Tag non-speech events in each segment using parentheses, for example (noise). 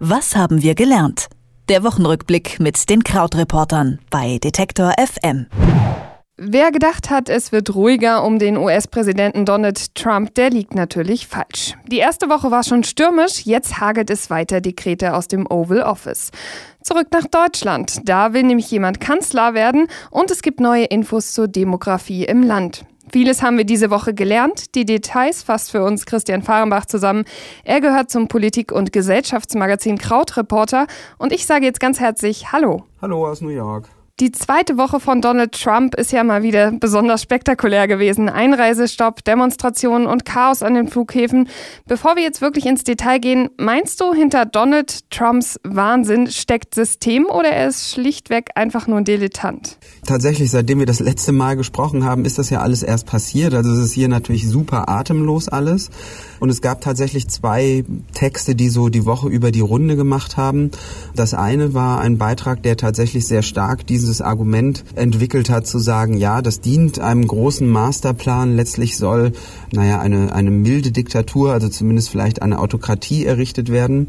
Was haben wir gelernt? Der Wochenrückblick mit den Krautreportern bei Detektor FM. Wer gedacht hat, es wird ruhiger um den US-Präsidenten Donald Trump, der liegt natürlich falsch. Die erste Woche war schon stürmisch, jetzt hagelt es weiter Dekrete aus dem Oval Office. Zurück nach Deutschland. Da will nämlich jemand Kanzler werden und es gibt neue Infos zur Demografie im Land. Vieles haben wir diese Woche gelernt. Die Details fasst für uns Christian Fahrenbach zusammen. Er gehört zum Politik- und Gesellschaftsmagazin Krautreporter und ich sage jetzt ganz herzlich Hallo. Hallo aus New York. Die zweite Woche von Donald Trump ist ja mal wieder besonders spektakulär gewesen. Einreisestopp, Demonstrationen und Chaos an den Flughäfen. Bevor wir jetzt wirklich ins Detail gehen, meinst du, hinter Donald Trumps Wahnsinn steckt System oder er ist schlichtweg einfach nur ein Dilettant? Tatsächlich, seitdem wir das letzte Mal gesprochen haben, ist das ja alles erst passiert. Also es ist hier natürlich super atemlos alles. Und es gab tatsächlich zwei Texte, die so die Woche über die Runde gemacht haben. Das eine war ein Beitrag, der tatsächlich sehr stark dieses Argument entwickelt hat, zu sagen, ja, das dient einem großen Masterplan. Letztlich soll, naja, eine, eine milde Diktatur, also zumindest vielleicht eine Autokratie errichtet werden.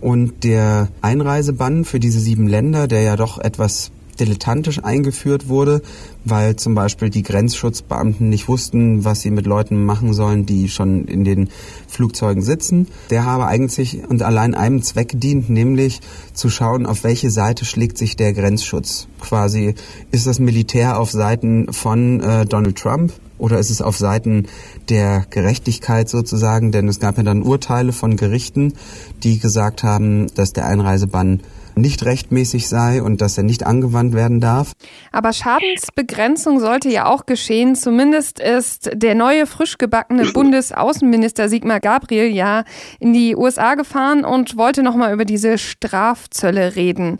Und der Einreisebann für diese sieben Länder, der ja doch etwas dilettantisch eingeführt wurde, weil zum Beispiel die Grenzschutzbeamten nicht wussten, was sie mit Leuten machen sollen, die schon in den Flugzeugen sitzen. Der habe eigentlich und allein einem Zweck gedient, nämlich zu schauen, auf welche Seite schlägt sich der Grenzschutz. Quasi ist das Militär auf Seiten von äh, Donald Trump oder ist es auf Seiten der Gerechtigkeit sozusagen? Denn es gab ja dann Urteile von Gerichten, die gesagt haben, dass der Einreisebann nicht rechtmäßig sei und dass er nicht angewandt werden darf. Aber Schadensbegrenzung sollte ja auch geschehen. Zumindest ist der neue, frisch gebackene (clears throat) Bundesaußenminister Sigmar Gabriel ja in die USA gefahren und wollte nochmal über diese Strafzölle reden.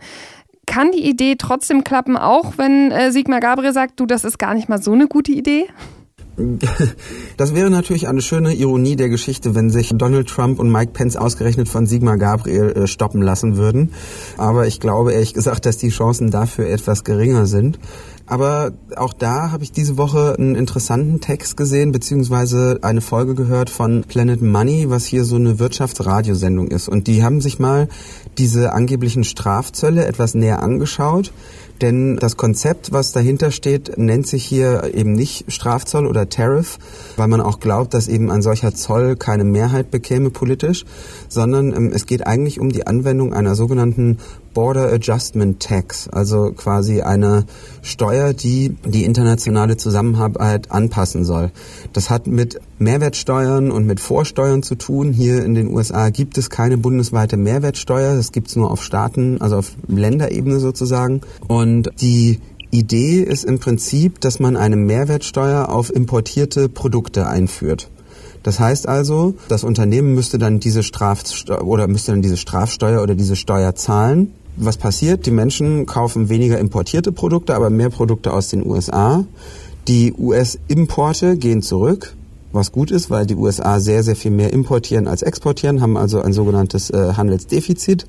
Kann die Idee trotzdem klappen, auch wenn äh, Sigmar Gabriel sagt, du, das ist gar nicht mal so eine gute Idee? Das wäre natürlich eine schöne Ironie der Geschichte, wenn sich Donald Trump und Mike Pence ausgerechnet von Sigmar Gabriel äh, stoppen lassen würden. Aber ich glaube ehrlich gesagt, dass die Chancen dafür etwas geringer sind. Aber auch da habe ich diese Woche einen interessanten Text gesehen, beziehungsweise eine Folge gehört von Planet Money, was hier so eine Wirtschaftsradiosendung ist. Und die haben sich mal diese angeblichen Strafzölle etwas näher angeschaut. Denn das Konzept, was dahinter steht, nennt sich hier eben nicht Strafzoll oder Tariff, weil man auch glaubt, dass eben ein solcher Zoll keine Mehrheit bekäme politisch, sondern ähm, es geht eigentlich um die Anwendung einer sogenannten Border Adjustment Tax, also quasi eine Steuer, die die internationale Zusammenarbeit anpassen soll. Das hat mit Mehrwertsteuern und mit Vorsteuern zu tun. Hier in den USA gibt es keine bundesweite Mehrwertsteuer, das gibt es nur auf Staaten, also auf Länderebene sozusagen. Und die Idee ist im Prinzip, dass man eine Mehrwertsteuer auf importierte Produkte einführt. Das heißt also, das Unternehmen müsste dann diese Strafsteuer oder müsste dann diese Strafsteuer oder diese Steuer zahlen was passiert? Die Menschen kaufen weniger importierte Produkte, aber mehr Produkte aus den USA. Die US-Importe gehen zurück, was gut ist, weil die USA sehr, sehr viel mehr importieren als exportieren, haben also ein sogenanntes äh, Handelsdefizit.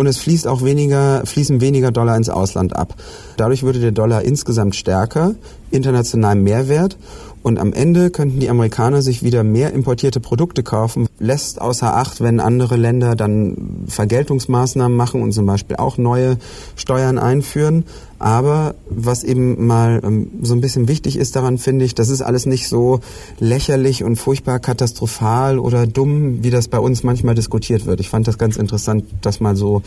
Und es fließt auch weniger, fließen weniger Dollar ins Ausland ab. Dadurch würde der Dollar insgesamt stärker, international Mehrwert und am Ende könnten die Amerikaner sich wieder mehr importierte Produkte kaufen, lässt außer Acht, wenn andere Länder dann Vergeltungsmaßnahmen machen und zum Beispiel auch neue Steuern einführen. Aber was eben mal ähm, so ein bisschen wichtig ist daran, finde ich, das ist alles nicht so lächerlich und furchtbar katastrophal oder dumm, wie das bei uns manchmal diskutiert wird. Ich fand das ganz interessant, das mal so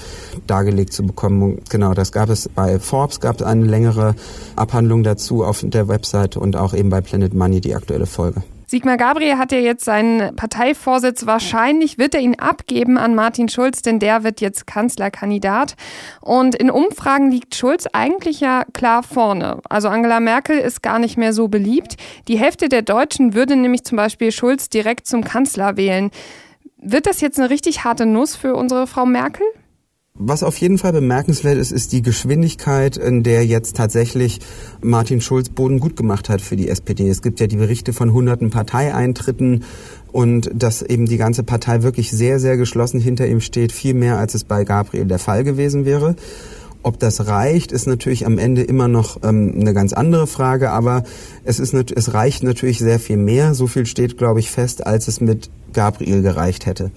dargelegt zu bekommen. Genau, das gab es bei Forbes, gab es eine längere Abhandlung dazu auf der Webseite und auch eben bei Planet Money die aktuelle Folge. Sigmar Gabriel hat ja jetzt seinen Parteivorsitz. Wahrscheinlich wird er ihn abgeben an Martin Schulz, denn der wird jetzt Kanzlerkandidat. Und in Umfragen liegt Schulz eigentlich ja klar vorne. Also Angela Merkel ist gar nicht mehr so beliebt. Die Hälfte der Deutschen würde nämlich zum Beispiel Schulz direkt zum Kanzler wählen. Wird das jetzt eine richtig harte Nuss für unsere Frau Merkel? Was auf jeden Fall bemerkenswert ist, ist die Geschwindigkeit, in der jetzt tatsächlich Martin Schulz Boden gut gemacht hat für die SPD. Es gibt ja die Berichte von hunderten Parteieintritten und dass eben die ganze Partei wirklich sehr, sehr geschlossen hinter ihm steht, viel mehr als es bei Gabriel der Fall gewesen wäre. Ob das reicht, ist natürlich am Ende immer noch ähm, eine ganz andere Frage, aber es, ist, es reicht natürlich sehr viel mehr. So viel steht, glaube ich, fest, als es mit Gabriel gereicht hätte.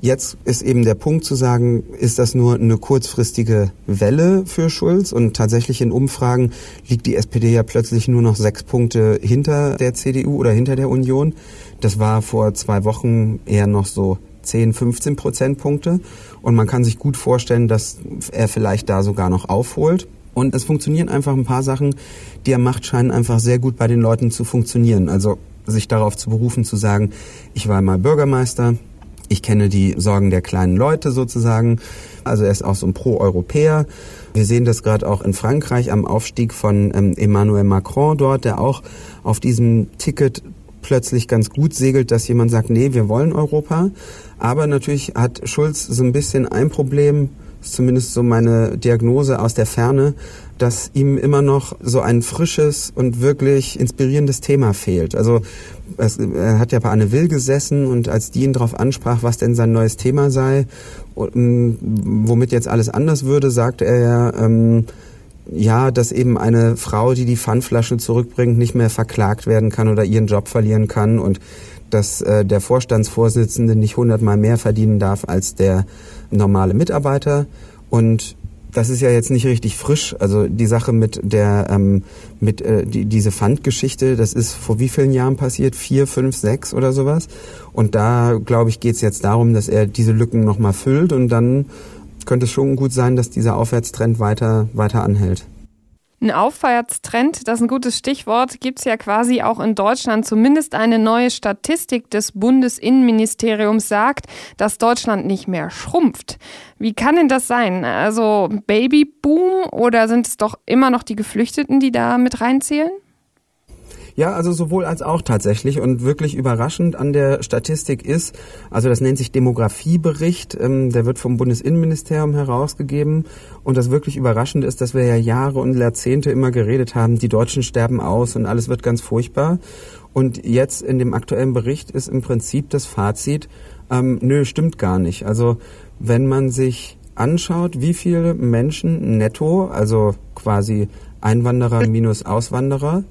Jetzt ist eben der Punkt zu sagen, ist das nur eine kurzfristige Welle für Schulz? Und tatsächlich in Umfragen liegt die SPD ja plötzlich nur noch sechs Punkte hinter der CDU oder hinter der Union. Das war vor zwei Wochen eher noch so 10, 15 Prozentpunkte. Und man kann sich gut vorstellen, dass er vielleicht da sogar noch aufholt. Und es funktionieren einfach ein paar Sachen, die er macht, scheinen einfach sehr gut bei den Leuten zu funktionieren. Also sich darauf zu berufen, zu sagen, ich war mal Bürgermeister, ich kenne die Sorgen der kleinen Leute sozusagen. Also er ist auch so ein Pro-Europäer. Wir sehen das gerade auch in Frankreich am Aufstieg von ähm, Emmanuel Macron dort, der auch auf diesem Ticket plötzlich ganz gut segelt, dass jemand sagt, nee, wir wollen Europa. Aber natürlich hat Schulz so ein bisschen ein Problem, ist zumindest so meine Diagnose aus der Ferne, dass ihm immer noch so ein frisches und wirklich inspirierendes Thema fehlt. Also es, er hat ja bei Anne Will gesessen und als die ihn darauf ansprach, was denn sein neues Thema sei, und, womit jetzt alles anders würde, sagte er ja, ähm, ja, dass eben eine Frau, die die Pfandflasche zurückbringt, nicht mehr verklagt werden kann oder ihren Job verlieren kann und dass äh, der Vorstandsvorsitzende nicht hundertmal mehr verdienen darf als der normale Mitarbeiter. Und das ist ja jetzt nicht richtig frisch. Also die Sache mit der ähm, mit äh, die, diese Pfandgeschichte, das ist vor wie vielen Jahren passiert? Vier, fünf, sechs oder sowas. Und da glaube ich, geht es jetzt darum, dass er diese Lücken nochmal füllt und dann könnte es schon gut sein, dass dieser Aufwärtstrend weiter weiter anhält. Ein Aufwärtstrend, das ist ein gutes Stichwort, gibt es ja quasi auch in Deutschland. Zumindest eine neue Statistik des Bundesinnenministeriums sagt, dass Deutschland nicht mehr schrumpft. Wie kann denn das sein? Also Babyboom oder sind es doch immer noch die Geflüchteten, die da mit reinzählen? Ja, also sowohl als auch tatsächlich. Und wirklich überraschend an der Statistik ist, also das nennt sich Demografiebericht, ähm, der wird vom Bundesinnenministerium herausgegeben. Und das wirklich Überraschende ist, dass wir ja Jahre und Jahrzehnte immer geredet haben, die Deutschen sterben aus und alles wird ganz furchtbar. Und jetzt in dem aktuellen Bericht ist im Prinzip das Fazit, ähm, nö, stimmt gar nicht. Also wenn man sich anschaut, wie viele Menschen netto, also quasi Einwanderer minus Auswanderer,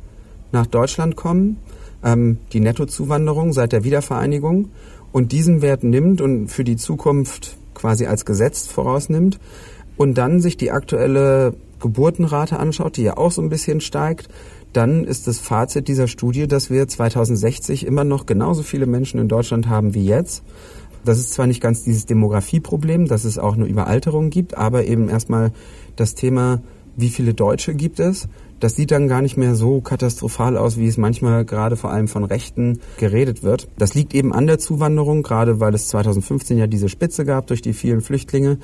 nach Deutschland kommen, ähm, die Nettozuwanderung seit der Wiedervereinigung und diesen Wert nimmt und für die Zukunft quasi als Gesetz vorausnimmt und dann sich die aktuelle Geburtenrate anschaut, die ja auch so ein bisschen steigt, dann ist das Fazit dieser Studie, dass wir 2060 immer noch genauso viele Menschen in Deutschland haben wie jetzt. Das ist zwar nicht ganz dieses Demografieproblem, dass es auch eine Überalterung gibt, aber eben erstmal das Thema, wie viele Deutsche gibt es das sieht dann gar nicht mehr so katastrophal aus, wie es manchmal gerade vor allem von Rechten geredet wird. Das liegt eben an der Zuwanderung, gerade weil es 2015 ja diese Spitze gab durch die vielen Flüchtlinge.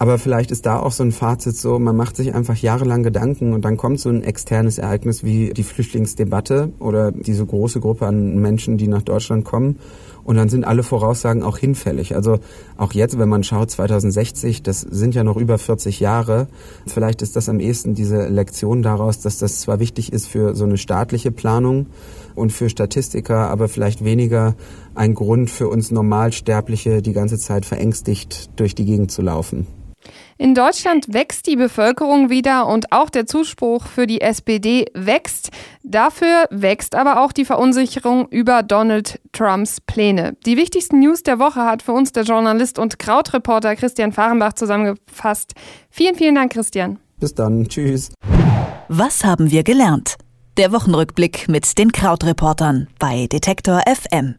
Aber vielleicht ist da auch so ein Fazit so, man macht sich einfach jahrelang Gedanken und dann kommt so ein externes Ereignis wie die Flüchtlingsdebatte oder diese große Gruppe an Menschen, die nach Deutschland kommen. Und dann sind alle Voraussagen auch hinfällig. Also auch jetzt, wenn man schaut, 2060, das sind ja noch über 40 Jahre. Vielleicht ist das am ehesten diese Lektion daraus, dass das zwar wichtig ist für so eine staatliche Planung und für Statistiker, aber vielleicht weniger ein Grund für uns Normalsterbliche, die ganze Zeit verängstigt durch die Gegend zu laufen. In Deutschland wächst die Bevölkerung wieder und auch der Zuspruch für die SPD wächst. Dafür wächst aber auch die Verunsicherung über Donald Trumps Pläne. Die wichtigsten News der Woche hat für uns der Journalist und Krautreporter Christian Fahrenbach zusammengefasst. Vielen, vielen Dank, Christian. Bis dann. Tschüss. Was haben wir gelernt? Der Wochenrückblick mit den Krautreportern bei Detektor FM.